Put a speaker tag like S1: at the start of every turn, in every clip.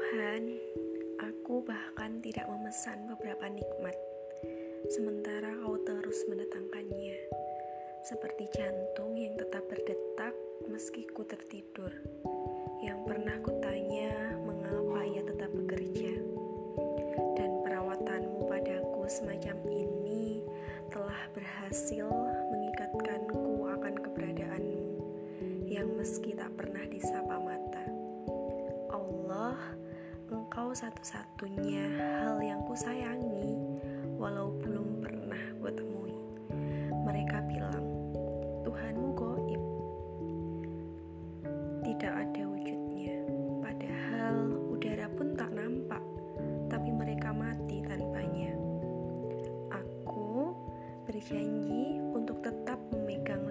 S1: Tuhan, aku bahkan tidak memesan beberapa nikmat, sementara kau terus mendatangkannya, seperti jantung yang tetap berdetak meski ku tertidur, yang pernah kutanya mengapa ia tetap bekerja, dan perawatanmu padaku semacam ini telah berhasil mengikatkanku akan keberadaanmu, yang meski tak pernah disapa engkau satu-satunya hal yang kusayangi walau belum pernah gue temui. Mereka bilang, Tuhanmu goib. Tidak ada wujudnya, padahal udara pun tak nampak, tapi mereka mati tanpanya. Aku berjanji untuk tetap memegang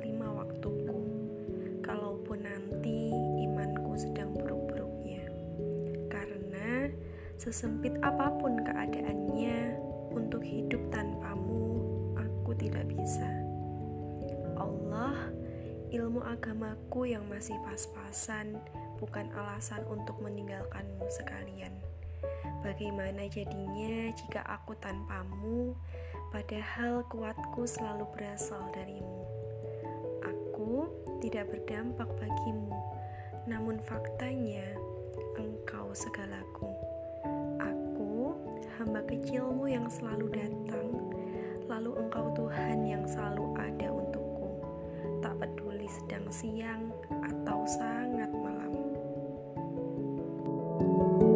S1: sesempit apa pun keadaannya, untuk hidup tanpamu, aku tidak bisa. Allah, ilmu agamaku yang masih pas-pasan bukan alasan untuk meninggalkanmu sekalian. Bagaimana jadinya jika aku tanpamu, padahal kuatku selalu berasal darimu? Aku tidak berdampak bagimu, namun faktanya engkau segalaku hamba kecilmu yang selalu datang, lalu engkau Tuhan yang selalu ada untukku, tak peduli sedang siang atau sangat malam. thank you